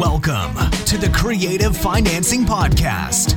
Welcome to the Creative Financing Podcast,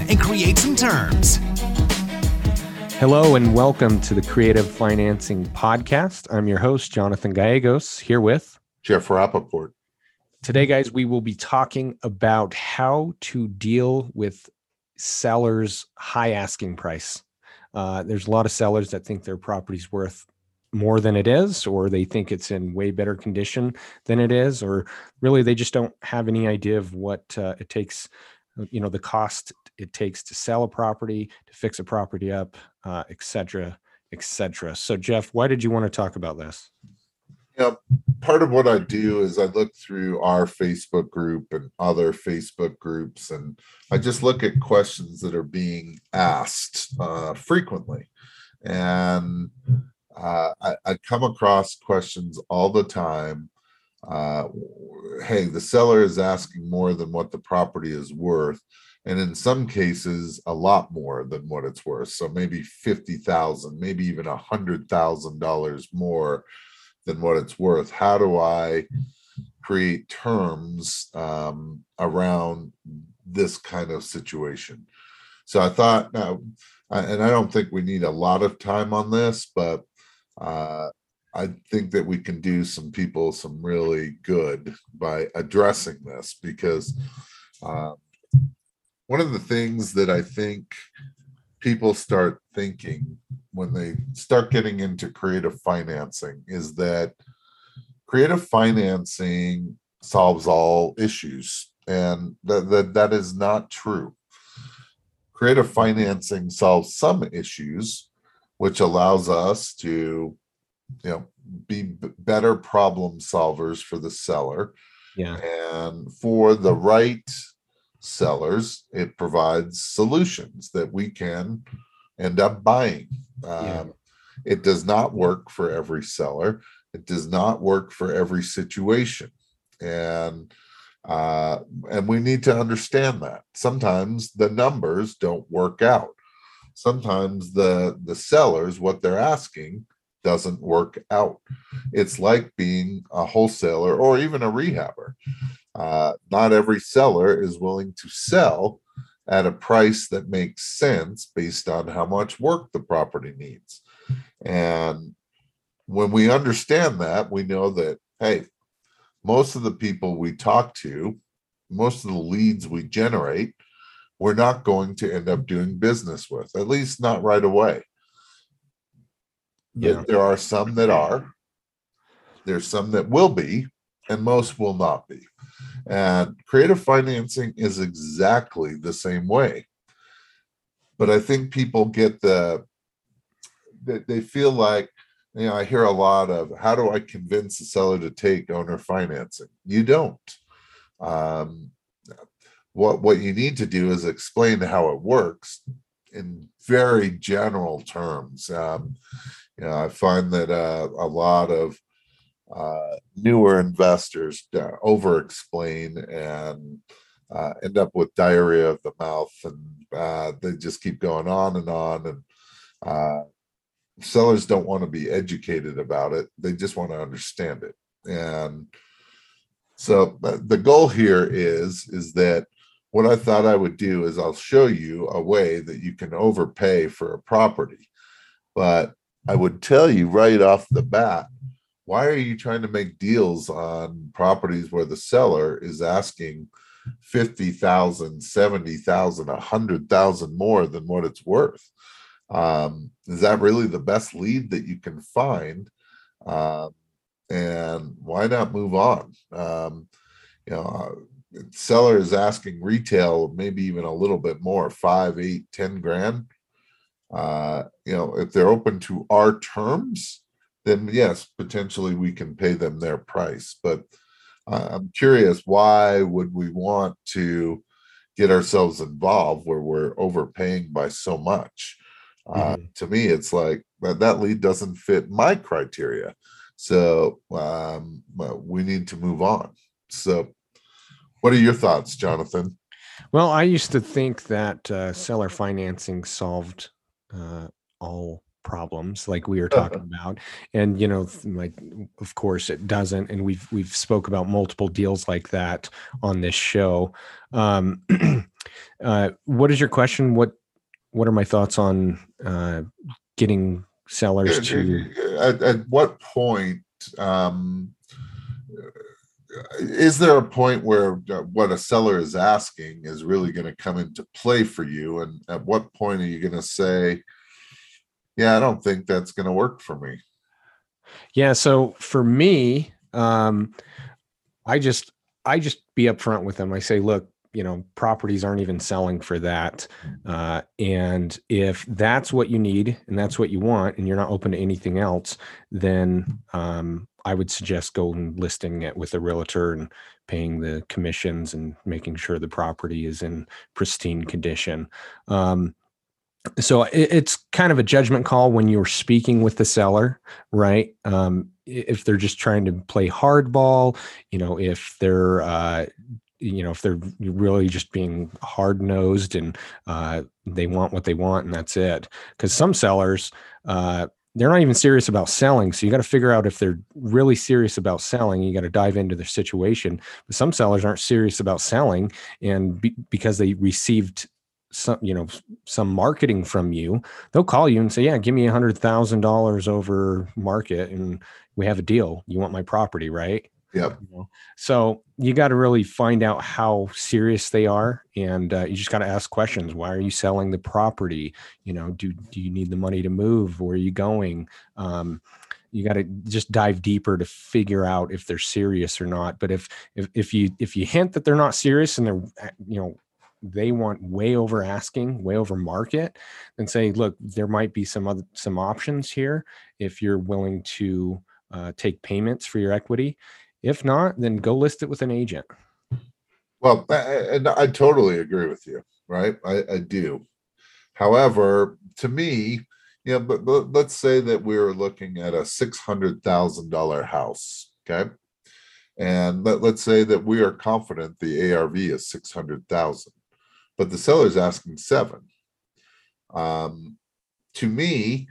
and create some terms. Hello and welcome to the Creative Financing Podcast. I'm your host, Jonathan Gallegos, here with Jeff Rappaport. Today, guys, we will be talking about how to deal with sellers' high asking price. Uh, there's a lot of sellers that think their property's worth more than it is, or they think it's in way better condition than it is, or really they just don't have any idea of what uh, it takes, you know, the cost it takes to sell a property, to fix a property up, uh, et cetera, et cetera. So, Jeff, why did you want to talk about this? Yeah, part of what I do is I look through our Facebook group and other Facebook groups, and I just look at questions that are being asked uh, frequently. And uh, I, I, come across questions all the time. Uh, hey, the seller is asking more than what the property is worth. And in some cases, a lot more than what it's worth. So maybe fifty thousand, maybe even a hundred thousand dollars more than what it's worth. How do I create terms um, around this kind of situation? So I thought, now, and I don't think we need a lot of time on this, but uh, I think that we can do some people some really good by addressing this because uh, one of the things that I think people start thinking when they start getting into creative financing is that creative financing solves all issues and that, that, that is not true. Creative financing solves some issues which allows us to you know be better problem solvers for the seller yeah. and for the right sellers it provides solutions that we can end up buying. Um, yeah. it does not work for every seller. It does not work for every situation. And uh, and we need to understand that. Sometimes the numbers don't work out. Sometimes the the sellers what they're asking doesn't work out. It's like being a wholesaler or even a rehabber uh, not every seller is willing to sell at a price that makes sense based on how much work the property needs and when we understand that we know that hey most of the people we talk to most of the leads we generate we're not going to end up doing business with, at least not right away. Yeah. There are some that are, there's some that will be, and most will not be. And creative financing is exactly the same way. But I think people get the, they feel like, you know, I hear a lot of how do I convince the seller to take owner financing? You don't. Um, what what you need to do is explain how it works in very general terms. Um, you know, I find that uh, a lot of uh, newer investors uh, over explain and uh, end up with diarrhea of the mouth, and uh, they just keep going on and on. And uh, sellers don't want to be educated about it; they just want to understand it. And so, the goal here is is that what I thought I would do is I'll show you a way that you can overpay for a property. But I would tell you right off the bat, why are you trying to make deals on properties where the seller is asking 50,000, 70,000, 100,000 more than what it's worth? Um, is that really the best lead that you can find? Uh, and why not move on? Um, you know, seller is asking retail maybe even a little bit more five eight ten grand uh you know if they're open to our terms then yes potentially we can pay them their price but uh, I'm curious why would we want to get ourselves involved where we're overpaying by so much? Uh, Mhm. To me, it's like that, that lead doesn't fit my criteria. So um, we need to move on. So, what are your thoughts, Jonathan? Well, I used to think that uh, seller financing solved uh, all problems, like we were talking about, and you know, like of course it doesn't. And we've we've spoke about multiple deals like that on this show. Um, uh, what is your question? What what are my thoughts on uh, getting sellers to? at, at what point um, is there a point where uh, what a seller is asking is really going to come into play for you and at what point are you going to say yeah i don't think that's going to work for me Yeah. So for me, um, I just I just be upfront with them. I say, look, you know, properties aren't even selling for that, uh, and if that's what you need and that's what you want, and you're not open to anything else, then um, I would suggest going listing it with a realtor and paying the commissions and making sure the property is in pristine condition. Um, so it's kind of a judgment call when you're speaking with the seller right? Um, if they're just trying to play hardball you know if they're uh, you know if they're really just being hard nosed and uh, they want what they want and that's it. Because some sellers uh, they're not even serious about selling so you got to figure out if they're really serious about selling you got to dive into their situation. But some sellers aren't serious about selling and be, because they received some you know some marketing from you they'll call you and say yeah give me a hundred thousand dollars over market and we have a deal. You want my property right? Yep. You know? so you got to really find out how serious they are and uh, you just got to ask questions. Why are you selling the property? You know do, do you need the money to move? Where are you going? Um, you got to just dive deeper to figure out if they're serious or not. But if if, if you if you hint that they're not serious and they're you know they want way over asking way over market and say look there might be some other some options here if you're willing to uh, take payments for your equity. If not, then go list it with an agent. well a- i totally agree with you right? I, I do. However to me you know but, but let's say that we're looking at a $600000 house okay? And let, let's say that we are confident the arv is 600000 but the seller's asking seven. Um, to me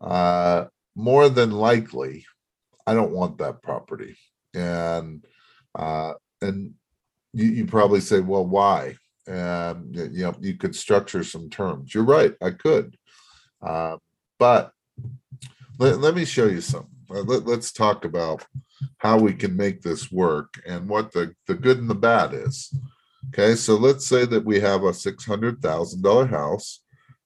uh, more than likely i don't want that property. And uh, and you, you probably say well why? And you know you could structure some terms. You're right i could. Uh, but let, let me show you something. Uh, let, let's talk about how we can make this work and what the, the good and the bad is okay so let's say that we have a $600000 house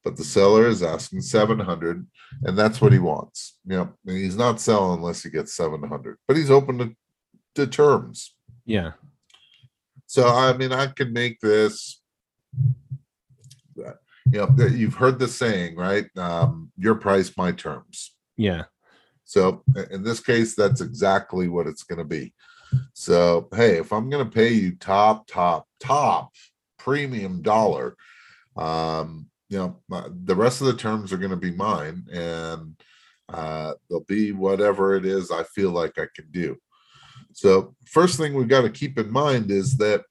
but the seller is asking 700 and that's what he wants you know and he's not selling unless he gets 700 but he's open to, to terms Yeah. so I mean, I can make this. You know, you've heard the saying, right? Um, your price, my terms. Yeah. So in this case, that's exactly what it's going to be. So hey, if I'm going to pay you top, top, top premium dollar, um, you know, my- the rest of the terms are going to be mine, and uh, they'll be whatever it is I feel like I can do. So first thing we've got to keep in mind is that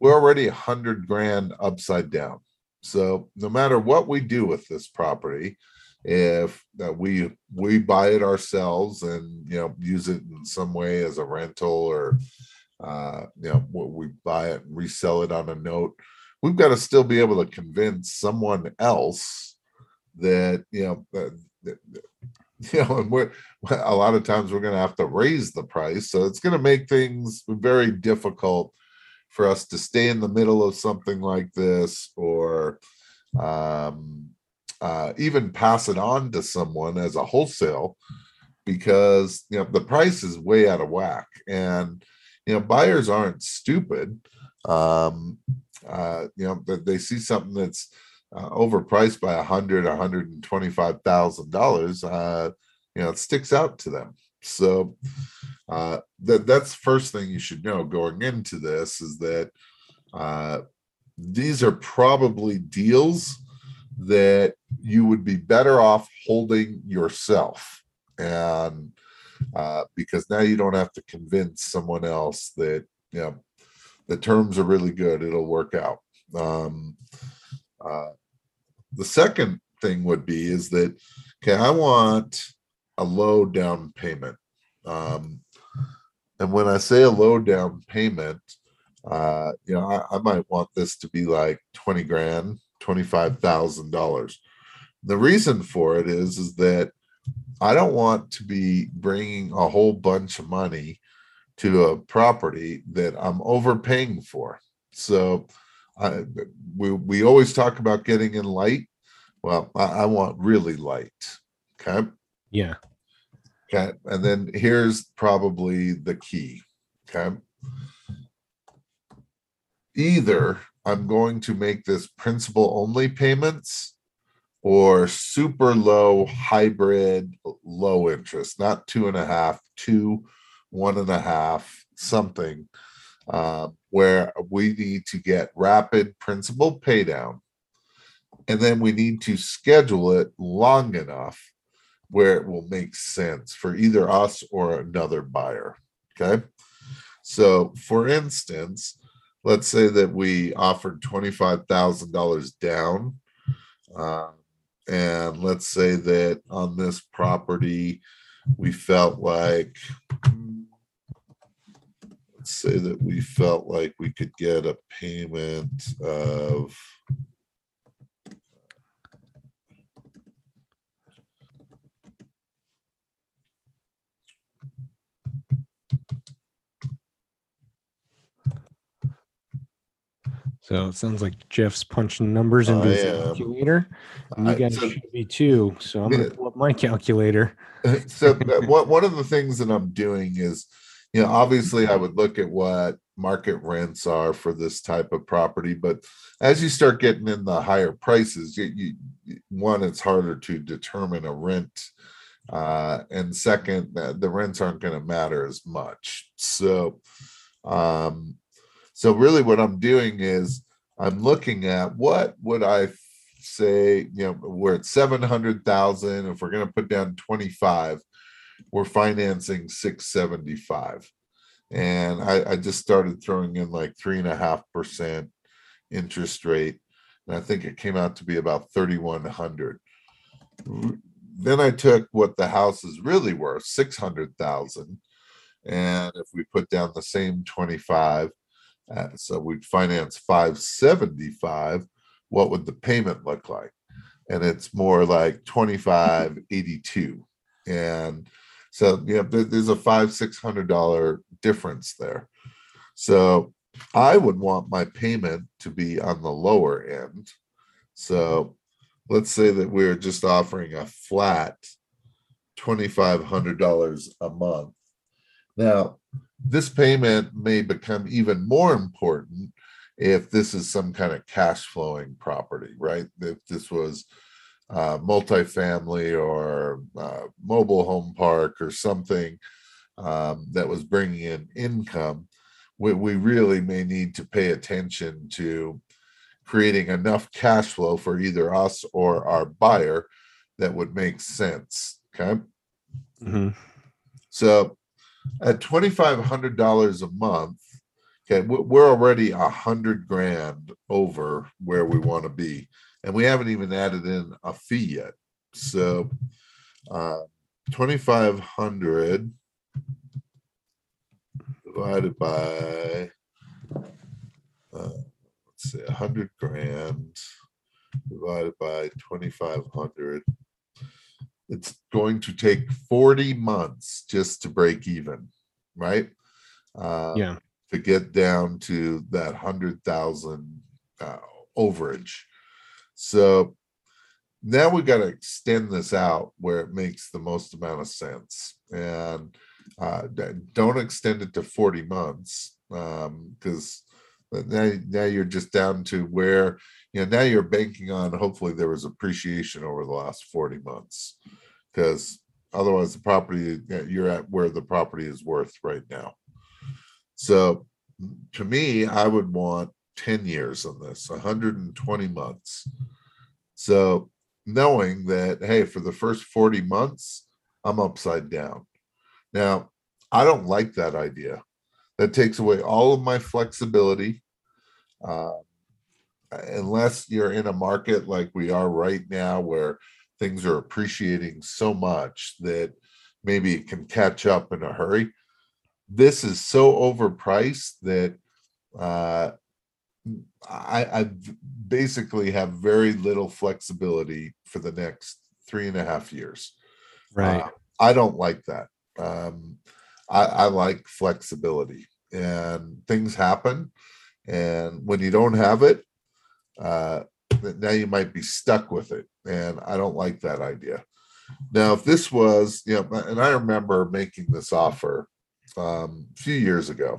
we're already a hundred grand upside down. So no matter what we do with this property, if uh, we we buy it ourselves and you know use it in some way as a rental or uh, you know we buy it and resell it on a note, we've got to still be able to convince someone else that you know that, that, you know and we're a lot of times we're going to have to raise the price. So it's going to make things very difficult for us to stay in the middle of something like this or um, uh, even pass it on to someone as a wholesale because you know the price is way out of whack. And you know buyers aren't stupid. Um uh you know that they see something that's uh, overpriced by a hundred hundred and twenty five thousand dollars uh you know it sticks out to them. So uh, that that's first thing you should know going into this is that uh, these are probably deals that you would be better off holding yourself. And uh, because now you don't have to convince someone else that you know the terms are really good it'll work out. Um, uh, the second thing would be is that okay i want a low down payment. Um, and when i say a low down payment uh, you know I, I might want this to be like 20 grand $25000 the reason for it is is that i don't want to be bringing a whole bunch of money to a property that i'm overpaying for so I, we, we always talk about getting in light well I, I want really light okay Yeah. Okay, and then here's probably the key. Okay. Either I'm going to make this principal only payments or super low hybrid low interest, not two and a half, two, one and a half, something uh, where we need to get rapid principal pay down. And then we need to schedule it long enough where it will make sense for either us or another buyer. Okay. So, for instance, let's say that we offered $25,000 down. Uh, and let's say that on this property, we felt like, let's say that we felt like we could get a payment of So it sounds like Jeff's punching numbers into his am. calculator. And you I- guys so- should be too. So I'm gonna Yeah. pull up my calculator. so uh, what one of the things that I'm doing is, you know, obviously I would look at what market rents are for this type of property, but as you start getting in the higher prices, you, you one, it's harder to determine a rent. Uh, and second, the rents aren't going to matter as much. So, um, so really what I'm doing is I'm looking at what would I say, you know, we're at 700,000. If we're going to put down 25, we're financing 675. And I, I just started throwing in like three and a half percent interest rate. And I think it came out to be about 3,100. Then I took what the house is really worth, 600,000. And if we put down the same 25, uh, so we'd finance 575, what would the payment look like? And it's more like 2582. And so yeah, there- there's a five, six hundred dollar difference there. So I would want my payment to be on the lower end. So let's say that we're just offering a flat twenty-five hundred dollars a month. Now, this payment may become even more important if this is some kind of cash flowing property, right? If this was uh, multifamily or uh, mobile home park or something um, that was bringing in income, we, we really may need to pay attention to creating enough cash flow for either us or our buyer that would make sense. Okay. Mhm. So at twenty five hundred dollars a month, okay, we- we're already a hundred grand over where we want to be, and we haven't even added in a fee yet. So uh, twenty five hundred divided by uh, let's say a hundred grand divided by twenty five hundred it's going to take 40 months just to break even, right? Uh, Yeah. To get down to that 100,000 uh, overage. So now we got to extend this out where it makes the most amount of sense. And uh, don't extend it to 40 months because now, now you're just down to where you know now you're banking on hopefully there was appreciation over the last 40 months because Otherwise, the property you're at where the property is worth right now. So to me, I would want 10 years on this, 120 months. So knowing that, hey, for the first 40 months, I'm upside down. Now, I don't like that idea. That takes away all of my flexibility. Uh, unless you're in a market like we are right now, where things are appreciating so much that maybe it can catch up in a hurry. This is so overpriced that uh, I, I basically have very little flexibility for the next three and a half years. Right. Uh, I don't like that. Um, I, I like flexibility and things happen. And when you don't have it, uh, now you might be stuck with it. And I don't like that idea. Now, if this was, you know, and I remember making this offer um, a few years ago,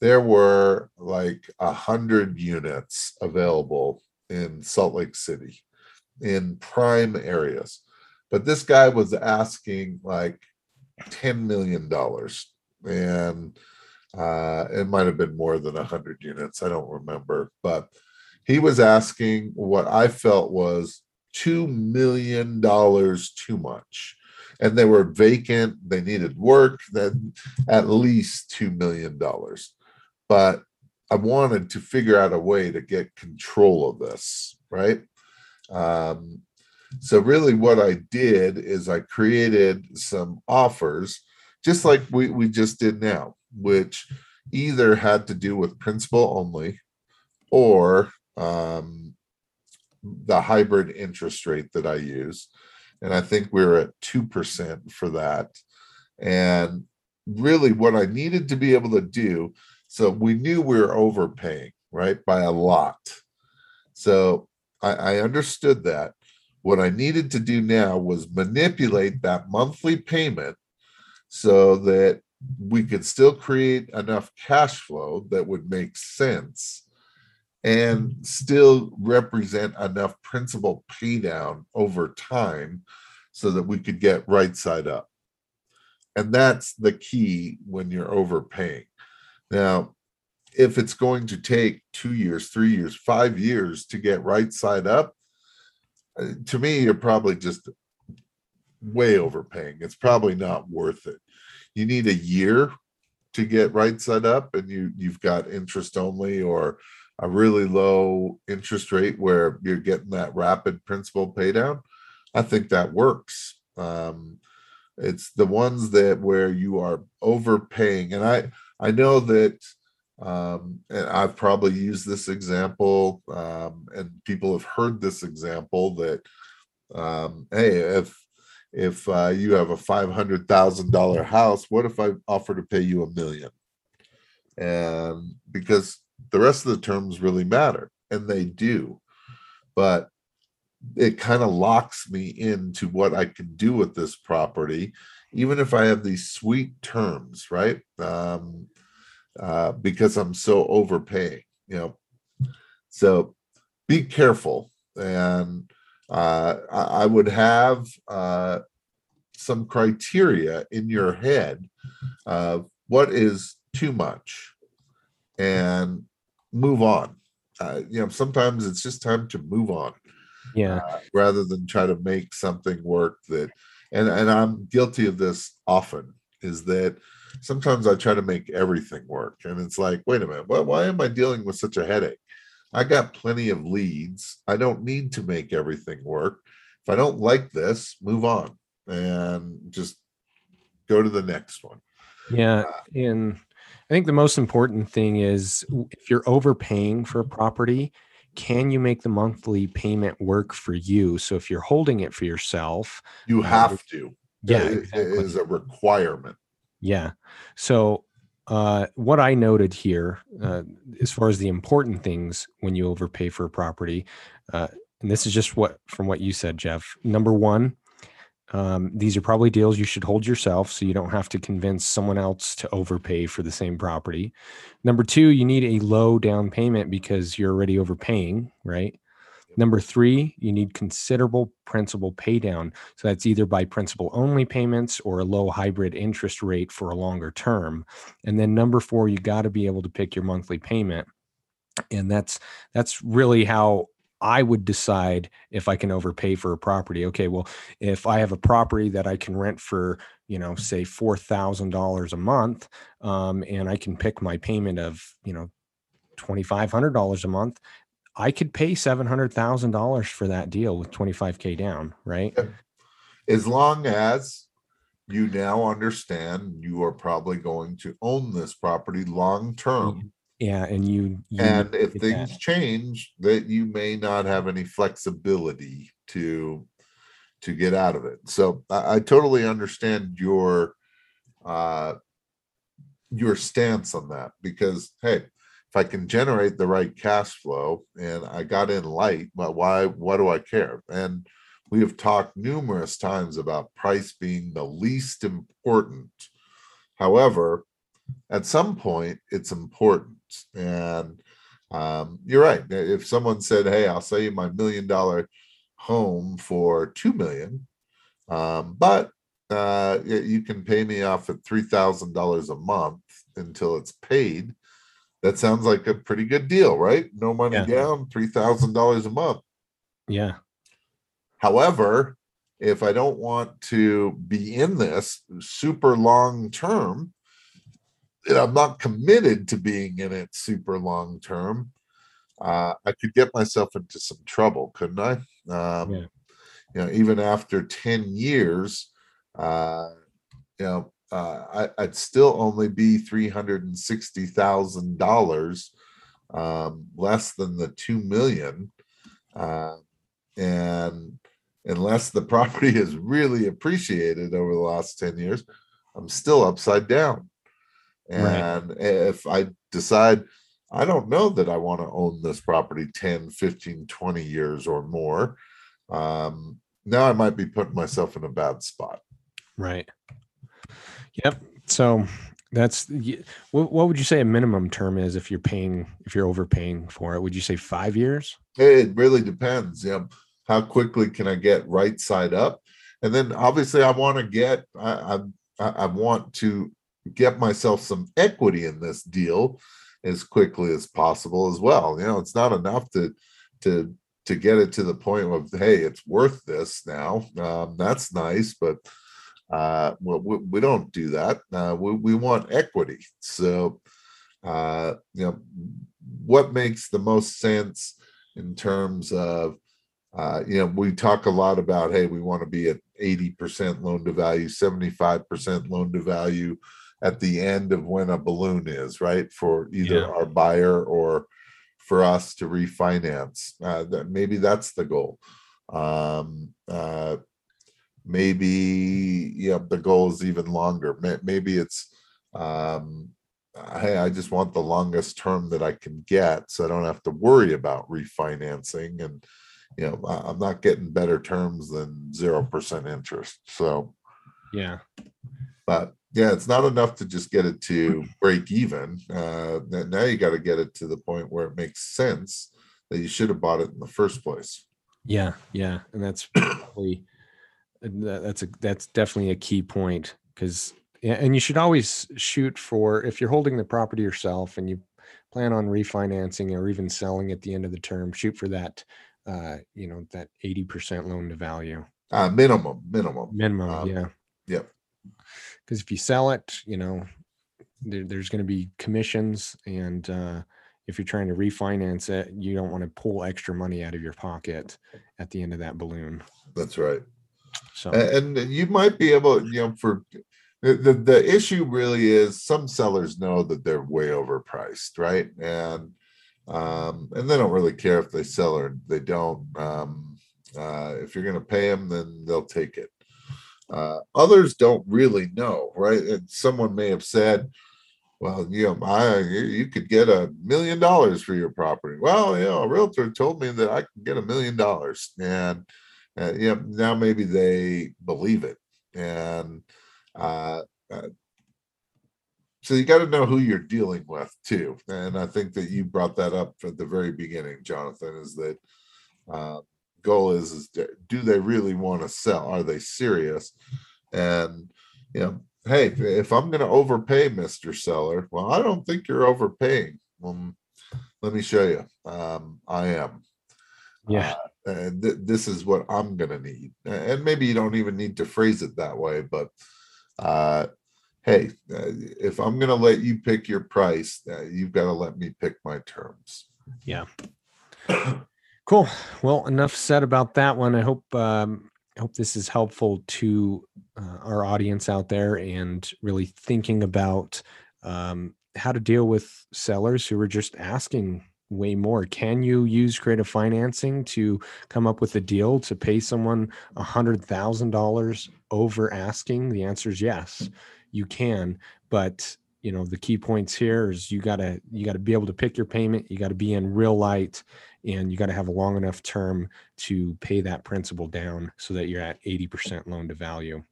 there were like a hundred units available in Salt Lake City in prime areas. But this guy was asking like $10 million. And uh, it might have been more than 100 units. I don't remember. But he was asking what I felt was $2 million too much. And they were vacant, they needed work, then at least $2 million. But I wanted to figure out a way to get control of this, right? Um, so, really, what I did is I created some offers, just like we, we just did now, which either had to do with principal only or um, the hybrid interest rate that I use. And I think we are at 2% for that. And really, what I needed to be able to do so we knew we were overpaying, right, by a lot. So I, I understood that. What I needed to do now was manipulate that monthly payment so that we could still create enough cash flow that would make sense and still represent enough principal pay down over time so that we could get right side up. And that's the key when you're overpaying. Now, if it's going to take two years, three years, five years to get right side up, uh, to me, you're probably just way overpaying. It's probably not worth it. You need a year to get right side up, and you you've got interest only or a really low interest rate where you're getting that rapid principal pay down, I think that works. Um, it's the ones that where you are overpaying, and I I know that, um, and I've probably used this example, um, and people have heard this example that, um, hey, if if uh, you have a five hundred thousand dollar house, what if I offer to pay you a million? And because the rest of the terms really matter, and they do. But it kind of locks me into what I can do with this property, even if I have these sweet terms, right? Um, uh, because I'm so overpaying, you know. So be careful. And uh, I, would have uh, some criteria in your head of what is too much and move on. Uh, you know, sometimes it's just time to move on. Yeah. Uh, rather than try to make something work that, and and I'm guilty of this often. Is that sometimes I try to make everything work, and it's like, wait a minute, why, why am I dealing with such a headache? I got plenty of leads. I don't need to make everything work. If I don't like this, move on and just go to the next one. Yeah, uh, and I think the most important thing is if you're overpaying for a property, can you make the monthly payment work for you? So if you're holding it for yourself, you have to. Yeah, it, exactly. it is a requirement. Yeah. So uh, what I noted here, uh, as far as the important things when you overpay for a property, uh, and this is just what from what you said, Jeff. Number one, um, these are probably deals you should hold yourself so you don't have to convince someone else to overpay for the same property. Number two, you need a low down payment because you're already overpaying, right? Number three, you need considerable principal pay down. So that's either by principal only payments or a low hybrid interest rate for a longer term. And then number four, you got to be able to pick your monthly payment. And that's that's really how I would decide if I can overpay for a property. Okay, well, if I have a property that I can rent for, you know, say four thousand dollars a month, um, and I can pick my payment of, you know, twenty five hundred dollars a month, I could pay seven hundred thousand dollars for that deal with twenty five k down, right? As long as you now understand you are probably going to own this property long term. Yeah, and you, you And if things that. change, that you may not have any flexibility to to get out of it. So I, I totally understand your uh your stance on that because hey, if I can generate the right cash flow and I got in light, but why what do I care? And we have talked numerous times about price being the least important. However, at some point it's important and um, you're right if someone said hey i'll sell you my million dollar home for two million um, but uh, you can pay me off at three thousand dollars a month until it's paid that sounds like a pretty good deal right? No money Yeah. down three thousand dollars a month. Yeah, However, if I don't want to be in this super long term, and I'm not committed to being in it super long term, uh, I could get myself into some trouble, couldn't I? Um, Yeah. You know, even after 10 years, uh, you know, uh, I, I'd still only be $360,000 um, less than the 2 million. Uh, and unless the property is really appreciated over the last 10 years i'm still upside down Right. and if i decide i don't know that i want to own this property 10 15 20 years or more um now i might be putting myself in a bad spot right. Yep. So that's what, what would you say a minimum term is if you're paying if you're overpaying for it? Would you say five years? It really depends. Yeah. How quickly can I get right side up? And then obviously I want to get I, I I want to get myself some equity in this deal as quickly as possible as well. You know, it's not enough to to to get it to the point of hey, it's worth this now. Um, that's nice, but uh, well, we, we don't do that. Uh, we, we want equity. So, uh, you know, what makes the most sense in terms of, uh, you know, we talk a lot about, hey, we want to be at 80% loan to value, 75% loan to value at the end of when a balloon is, right? For either Yeah. our buyer or for us to refinance. Uh, that maybe that's the goal. Um, uh, maybe yeah the goal is even longer maybe it's um hey i just want the longest term that i can get so i don't have to worry about refinancing and you know i'm not getting better terms than zero percent interest so Yeah. but yeah it's not enough to just get it to break even. Uh now you got to get it to the point where it makes sense that you should have bought it in the first place. Yeah, yeah, and that's probably that's a that's definitely a key point because and you should always shoot for if you're holding the property yourself and you plan on refinancing or even selling at the end of the term, shoot for that uh you know that 80% loan to value. Uh minimum minimum. Minimum, Um, yeah. yep Because if you sell it, you know, there, there's going to be commissions and uh if you're trying to refinance it, you don't want to pull extra money out of your pocket at the end of that balloon. that's right. So and you might be able you know for the, the the issue really is some sellers know that they're way overpriced right? And um and they don't really care if they sell or they don't um uh if you're going to pay them then they'll take it uh others don't really know right and someone may have said well you know i you you could get a million dollars for your property well you know a realtor told me that i can get a million dollars and uh, yeah, now maybe they believe it, and uh, uh, so you got to know who you're dealing with too. And I think that you brought that up at the very beginning, Jonathan, is that Uh, goal is, is do they really want to sell? Are they serious? And you know, hey, if I'm going to overpay, Mister Seller, well, I don't think you're overpaying. Well, let me show you. Um, I am. Yeah. Uh, and th- this is what I'm going to need. And maybe you don't even need to phrase it that way, but uh, hey, uh, if I'm going to let you pick your price, uh, you've got to let me pick my terms. Yeah. cool. Well, enough said about that one. I hope um, I hope this is helpful to uh, our audience out there and really thinking about um, how to deal with sellers who are just asking way more. Can you use creative financing to come up with a deal to pay someone a hundred thousand dollars over asking? The answer is yes, you can. But you know the key points here is you gotta you gotta be able to pick your payment. You got to be in real light, and you got to have a long enough term to pay that principal down so that you're at eighty percent loan to value.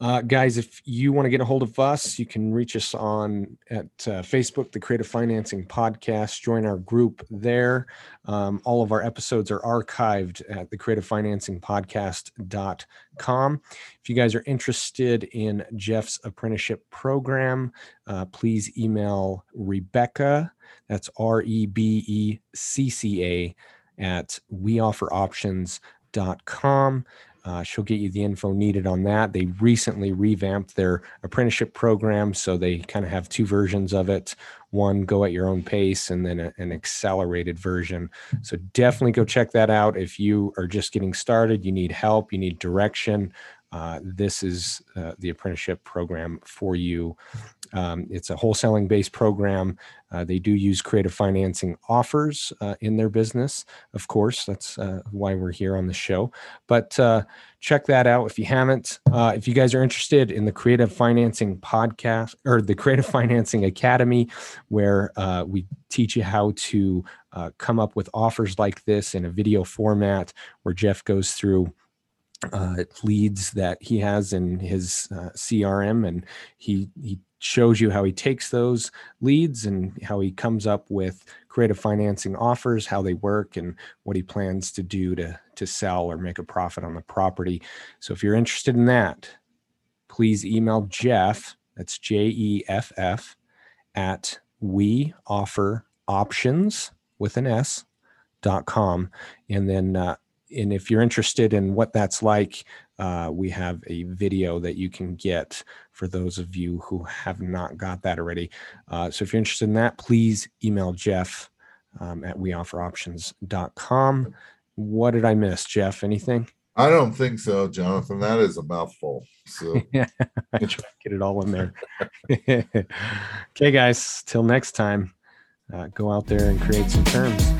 Uh, guys, if you want to get a hold of us, you can reach us on at uh, Facebook, the Creative Financing Podcast. Join our group there. Um, all of our episodes are archived at the Creative Financing Podcast.com. If you guys are interested in Jeff's apprenticeship program, uh, please email Rebecca. That's R E B E C C A at weofferoptions.com. Uh, she'll get you the info needed on that. They recently revamped their apprenticeship program, so they kind of have two versions of it one go at your own pace, and then a, an accelerated version. So definitely go check that out. If you are just getting started, you need help, you need direction, uh, this is uh, the apprenticeship program for you. Um, it's a wholesaling based program. Uh, they do use creative financing offers uh, in their business. Of course, that's uh, why we're here on the show. But uh, check that out if you haven't. If you guys are interested in the Creative Financing Podcast or the Creative Financing Academy, where we teach you how to come up with offers like this in a video format, where Jeff goes through uh, leads that he has in his uh, CRM, and he he shows you how he takes those leads and how he comes up with creative financing offers, how they work, and what he plans to do to to sell or make a profit on the property. So if you're interested in that, please email Jeff. That's J E F F at we offer options with an S dot com, and then. Uh, and if you're interested in what that's like, uh, we have a video that you can get for those of you who have not got that already. Uh, so if you're interested in that, please email Jeff um, at weofferoptions.com. What did I miss, Jeff? Anything? I don't think so, Jonathan. That is a mouthful. So yeah, I try to get it all in there. okay, guys. Till next time, uh, go out there and create some terms.